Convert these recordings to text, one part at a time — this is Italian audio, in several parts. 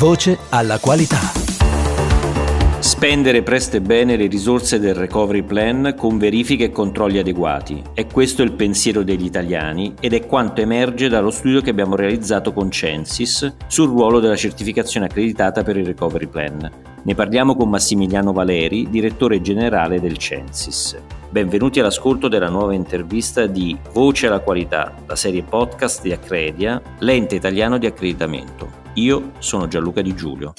Voce alla qualità. Spendere presto e bene le risorse del recovery plan con verifiche e controlli adeguati. È questo il pensiero degli italiani ed è quanto emerge dallo studio che abbiamo realizzato con Censis sul ruolo della certificazione accreditata per il recovery plan. Ne parliamo con Massimiliano Valeri, direttore generale del Censis. Benvenuti all'ascolto della nuova intervista di Voce alla qualità, la serie podcast di Accredia, l'ente italiano di accreditamento. Io sono Gianluca Di Giulio.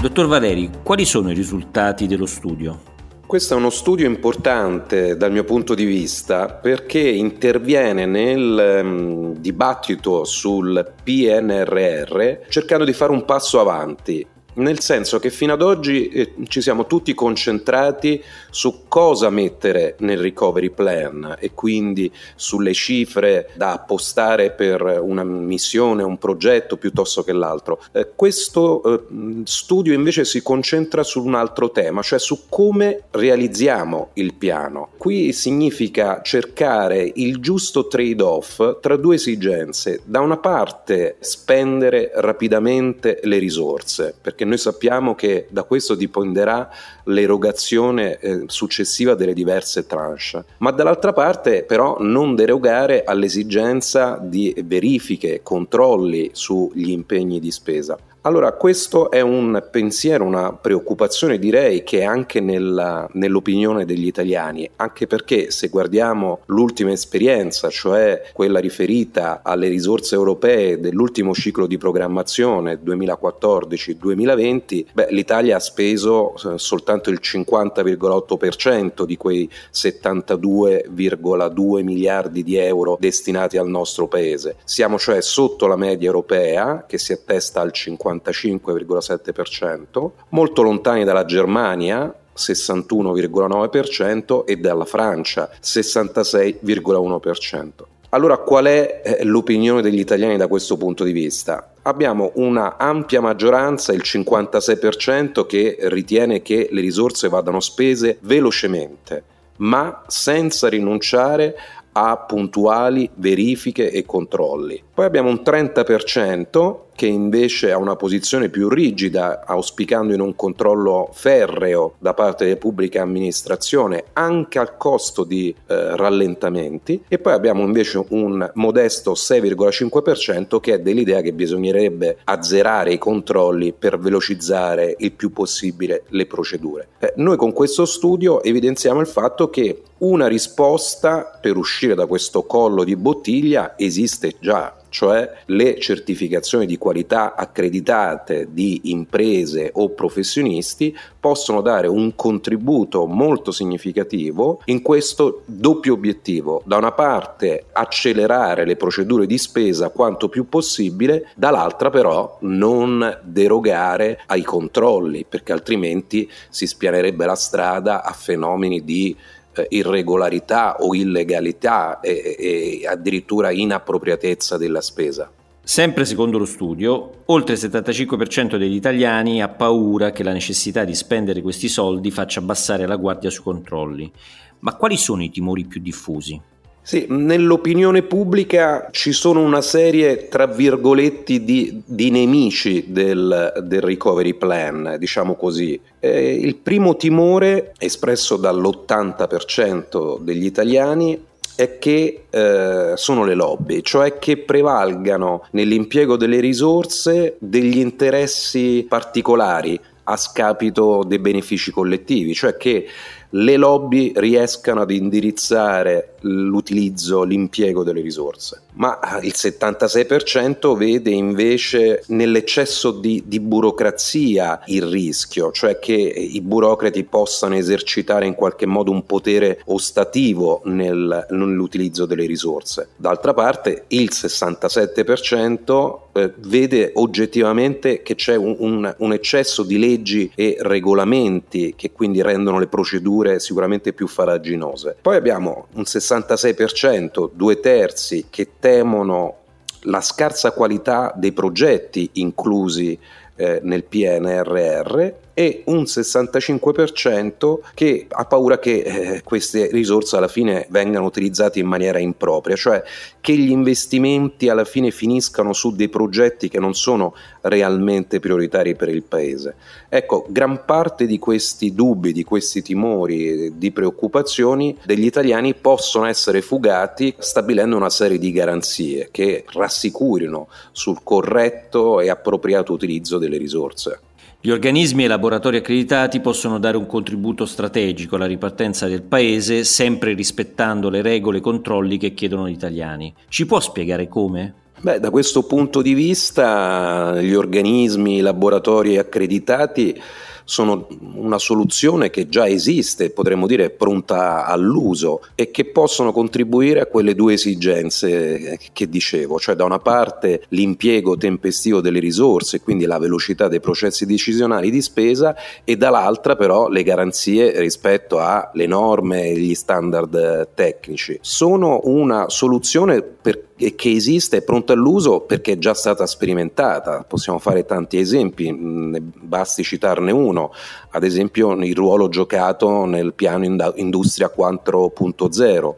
Dottor Valeri, quali sono i risultati dello studio? Questo è uno studio importante dal mio punto di vista perché interviene nel um, dibattito sul PNRR cercando di fare un passo avanti nel senso che fino ad oggi eh, ci siamo tutti concentrati su cosa mettere nel recovery plan e quindi sulle cifre da appostare per una missione, un progetto piuttosto che l'altro. Eh, questo eh, studio invece si concentra su un altro tema, cioè su come realizziamo il piano. Qui significa cercare il giusto trade-off tra due esigenze. Da una parte spendere rapidamente le risorse, perché noi sappiamo che da questo dipenderà l'erogazione eh, successiva delle diverse tranche, ma dall'altra parte però non derogare all'esigenza di verifiche, controlli sugli impegni di spesa. Allora, questo è un pensiero, una preoccupazione direi che è anche nella, nell'opinione degli italiani, anche perché se guardiamo l'ultima esperienza, cioè quella riferita alle risorse europee dell'ultimo ciclo di programmazione 2014-2020, beh, l'Italia ha speso eh, soltanto il 50,8% di quei 72,2 miliardi di euro destinati al nostro paese. Siamo cioè sotto la media europea che si attesta al 50%. 55,7%, molto lontani dalla Germania 61,9% e dalla Francia 66,1%. Allora qual è eh, l'opinione degli italiani da questo punto di vista? Abbiamo una ampia maggioranza, il 56%, che ritiene che le risorse vadano spese velocemente, ma senza rinunciare a puntuali verifiche e controlli. Poi abbiamo un 30% che invece ha una posizione più rigida, auspicando in un controllo ferreo da parte delle pubbliche amministrazioni, anche al costo di eh, rallentamenti, e poi abbiamo invece un modesto 6,5% che è dell'idea che bisognerebbe azzerare i controlli per velocizzare il più possibile le procedure. Eh, noi con questo studio evidenziamo il fatto che una risposta per uscire da questo collo di bottiglia esiste già, cioè le certificazioni di qualità accreditate di imprese o professionisti possono dare un contributo molto significativo in questo doppio obiettivo. Da una parte accelerare le procedure di spesa quanto più possibile, dall'altra però non derogare ai controlli, perché altrimenti si spianerebbe la strada a fenomeni di eh, irregolarità o illegalità e, e addirittura inappropriatezza della spesa. Sempre secondo lo studio, oltre il 75% degli italiani ha paura che la necessità di spendere questi soldi faccia abbassare la guardia sui controlli. Ma quali sono i timori più diffusi? Sì, nell'opinione pubblica ci sono una serie, tra virgolette, di, di nemici del, del, recovery plan, diciamo così. Eh, il primo timore, espresso dall'80% degli italiani, è che eh, sono le lobby, cioè che prevalgano nell'impiego delle risorse degli interessi particolari a scapito dei benefici collettivi, cioè che le lobby riescano ad indirizzare l'utilizzo, l'impiego delle risorse. Ma il 76% vede invece nell'eccesso di, di, burocrazia il rischio, cioè che i burocrati possano esercitare in qualche modo un potere ostativo nel, nell'utilizzo delle risorse. D'altra parte il 67% eh, vede oggettivamente che c'è un, un, un eccesso di leggi e regolamenti che quindi rendono le procedure sicuramente più faraginose. Poi abbiamo un 60 66%, due terzi, che temono la scarsa qualità dei progetti inclusi eh, nel PNRR e un 65% che ha paura che eh, queste risorse alla fine vengano utilizzate in maniera impropria, cioè che gli investimenti alla fine finiscano su dei progetti che non sono realmente prioritari per il Paese. Ecco, gran parte di questi dubbi, di questi timori, di preoccupazioni degli italiani possono essere fugati stabilendo una serie di garanzie che rassicurino sul corretto e appropriato utilizzo delle risorse. Gli organismi e i laboratori accreditati possono dare un contributo strategico alla ripartenza del Paese, sempre rispettando le regole e i controlli che chiedono gli italiani. Ci può spiegare come? Beh, da questo punto di vista gli organismi, i laboratori accreditati sono una soluzione che già esiste, potremmo dire pronta all'uso e che possono contribuire a quelle due esigenze che dicevo, cioè da una parte l'impiego tempestivo delle risorse, quindi la velocità dei processi decisionali di spesa e dall'altra però le garanzie rispetto alle norme e gli standard tecnici. Sono una soluzione per che esiste, è pronta all'uso perché è già stata sperimentata. Possiamo fare tanti esempi, basti citarne uno, ad esempio il ruolo giocato nel piano Industria 4.0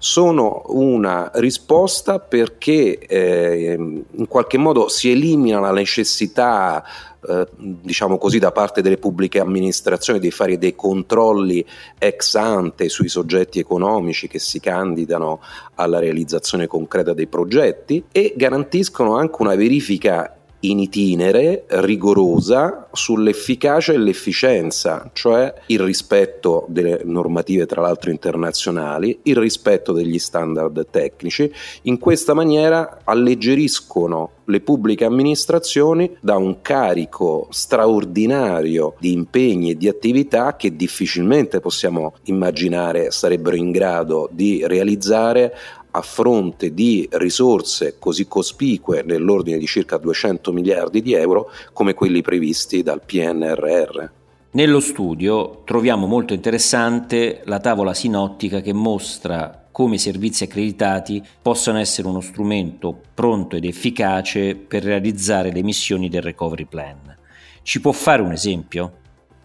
sono una risposta perché eh, in qualche modo si elimina la necessità eh, diciamo così, da parte delle pubbliche amministrazioni di fare dei controlli ex ante sui soggetti economici che si candidano alla realizzazione concreta dei progetti e garantiscono anche una verifica in itinere rigorosa sull'efficacia e l'efficienza, cioè il rispetto delle normative tra l'altro internazionali, il rispetto degli standard tecnici. In questa maniera alleggeriscono le pubbliche amministrazioni da un carico straordinario di impegni e di attività che difficilmente possiamo immaginare sarebbero in grado di realizzare a fronte di risorse così cospicue nell'ordine di circa 200 miliardi di euro come quelli previsti dal PNRR. Nello studio troviamo molto interessante la tavola sinottica che mostra come i servizi accreditati possano essere uno strumento pronto ed efficace per realizzare le missioni del Recovery Plan. Ci può fare un esempio?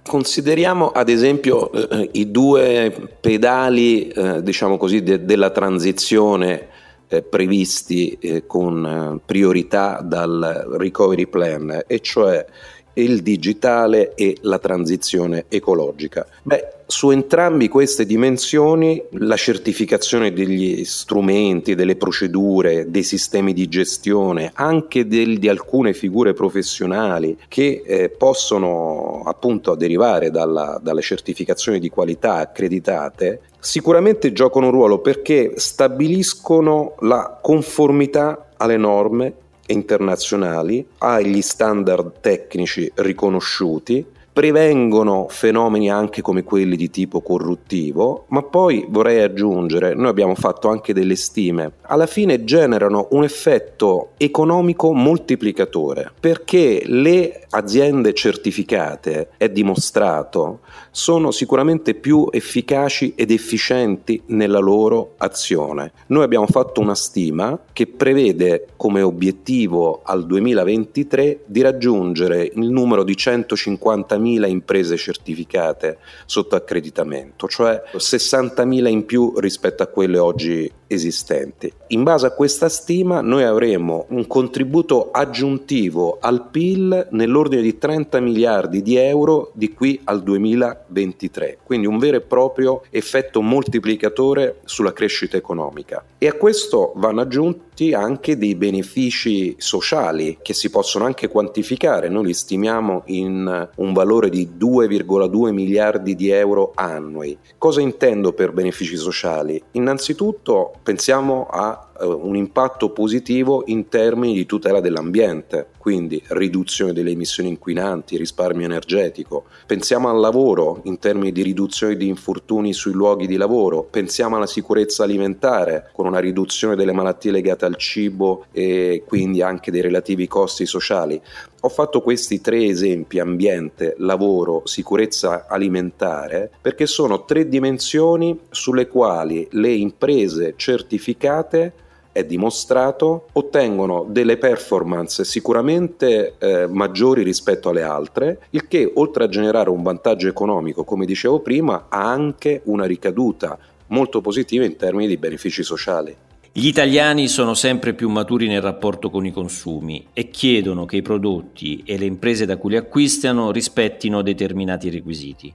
Consideriamo ad esempio eh, i due pedali, eh, diciamo così, de- della transizione eh, previsti eh, con eh, priorità dal recovery plan, e cioè il digitale e la transizione ecologica. Beh, su entrambi queste dimensioni la certificazione degli strumenti, delle procedure, dei sistemi di gestione, anche del, di alcune figure professionali che eh, possono appunto derivare dalla, dalle certificazioni di qualità accreditate, sicuramente giocano un ruolo perché stabiliscono la conformità alle norme internazionali, agli standard tecnici riconosciuti, prevengono fenomeni anche come quelli di tipo corruttivo, ma poi vorrei aggiungere, noi abbiamo fatto anche delle stime, alla fine generano un effetto economico moltiplicatore, perché le aziende certificate, è dimostrato, sono sicuramente più efficaci ed efficienti nella loro azione. Noi abbiamo fatto una stima che prevede come obiettivo al 2023 di raggiungere il numero di 150.000 imprese certificate sotto accreditamento, cioè 60.000 in più rispetto a quelle oggi esistenti. In base a questa stima noi avremo un contributo aggiuntivo al PIL nell'ordine di 30 miliardi di euro di qui al 2023 2023, quindi un vero e proprio effetto moltiplicatore sulla crescita economica. E a questo vanno aggiunti anche dei benefici sociali che si possono anche quantificare, noi li stimiamo in un valore di 2,2 miliardi di euro annui. Cosa intendo per benefici sociali? Innanzitutto pensiamo a un impatto positivo in termini di tutela dell'ambiente, quindi riduzione delle emissioni inquinanti, risparmio energetico. Pensiamo al lavoro in termini di riduzione di infortuni sui luoghi di lavoro, pensiamo alla sicurezza alimentare con una riduzione delle malattie legate al cibo e quindi anche dei relativi costi sociali. Ho fatto questi tre esempi, ambiente, lavoro, sicurezza alimentare, perché sono tre dimensioni sulle quali le imprese certificate è dimostrato, ottengono delle performance sicuramente eh, maggiori rispetto alle altre, il che oltre a generare un vantaggio economico, come dicevo prima, ha anche una ricaduta molto positiva in termini di benefici sociali. Gli italiani sono sempre più maturi nel rapporto con i consumi e chiedono che i prodotti e le imprese da cui li acquistano rispettino determinati requisiti.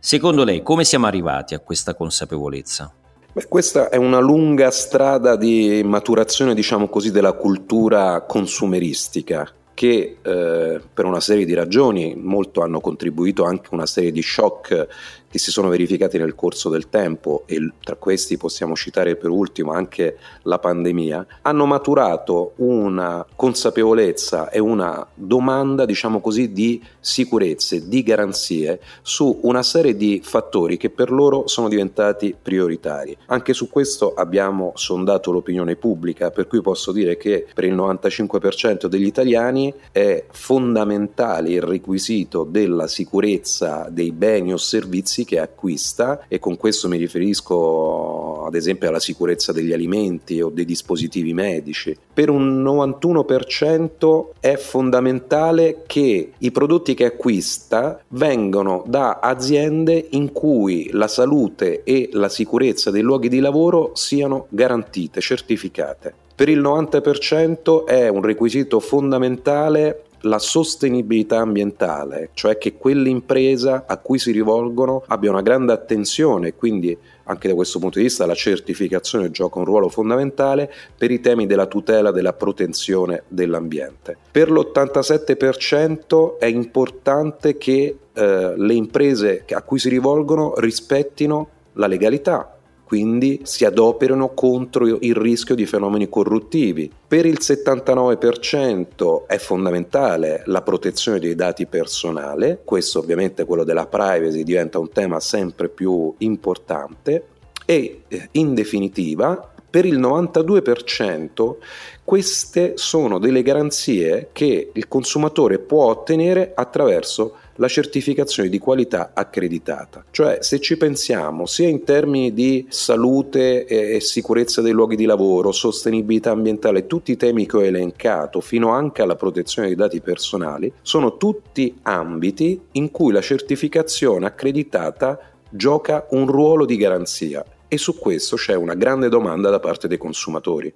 Secondo lei come siamo arrivati a questa consapevolezza? Beh, questa è una lunga strada di maturazione, diciamo così, della cultura consumeristica che eh, per una serie di ragioni molto hanno contribuito anche una serie di shock che si sono verificati nel corso del tempo e tra questi possiamo citare per ultimo anche la pandemia, hanno maturato una consapevolezza e una domanda, diciamo così, di sicurezze, di garanzie su una serie di fattori che per loro sono diventati prioritari. Anche su questo abbiamo sondato l'opinione pubblica, per cui posso dire che per il 95% degli italiani è fondamentale il requisito della sicurezza dei beni o servizi servizi che acquista e con questo mi riferisco ad esempio alla sicurezza degli alimenti o dei dispositivi medici. Per un 91% è fondamentale che i prodotti che acquista vengano da aziende in cui la salute e la sicurezza dei luoghi di lavoro siano garantite, certificate. Per il 90% è un requisito fondamentale la sostenibilità ambientale, cioè che quell'impresa a cui si rivolgono abbia una grande attenzione, quindi anche da questo punto di vista la certificazione gioca un ruolo fondamentale per i temi della tutela della protezione dell'ambiente. Per l'87% è importante che eh, le imprese a cui si rivolgono rispettino la legalità, quindi si adoperano contro il rischio di fenomeni corruttivi. Per il 79% è fondamentale la protezione dei dati personali, questo ovviamente quello della privacy diventa un tema sempre più importante e eh, in definitiva per il 92% queste sono delle garanzie che il consumatore può ottenere attraverso la certificazione di qualità accreditata. Cioè, se ci pensiamo, sia in termini di salute e sicurezza dei luoghi di lavoro, sostenibilità ambientale, tutti i temi che ho elencato, fino anche alla protezione dei dati personali, sono tutti ambiti in cui la certificazione accreditata gioca un ruolo di garanzia e su questo c'è una grande domanda da parte dei consumatori.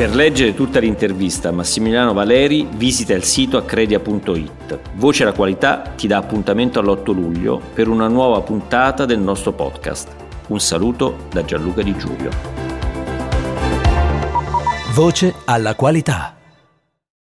Per leggere tutta l'intervista a Massimiliano Valeri visita il sito accredia.it. Voce la qualità ti dà appuntamento all'8 luglio per una nuova puntata del nostro podcast. Un saluto da Gianluca Di Giulio. Voce alla qualità.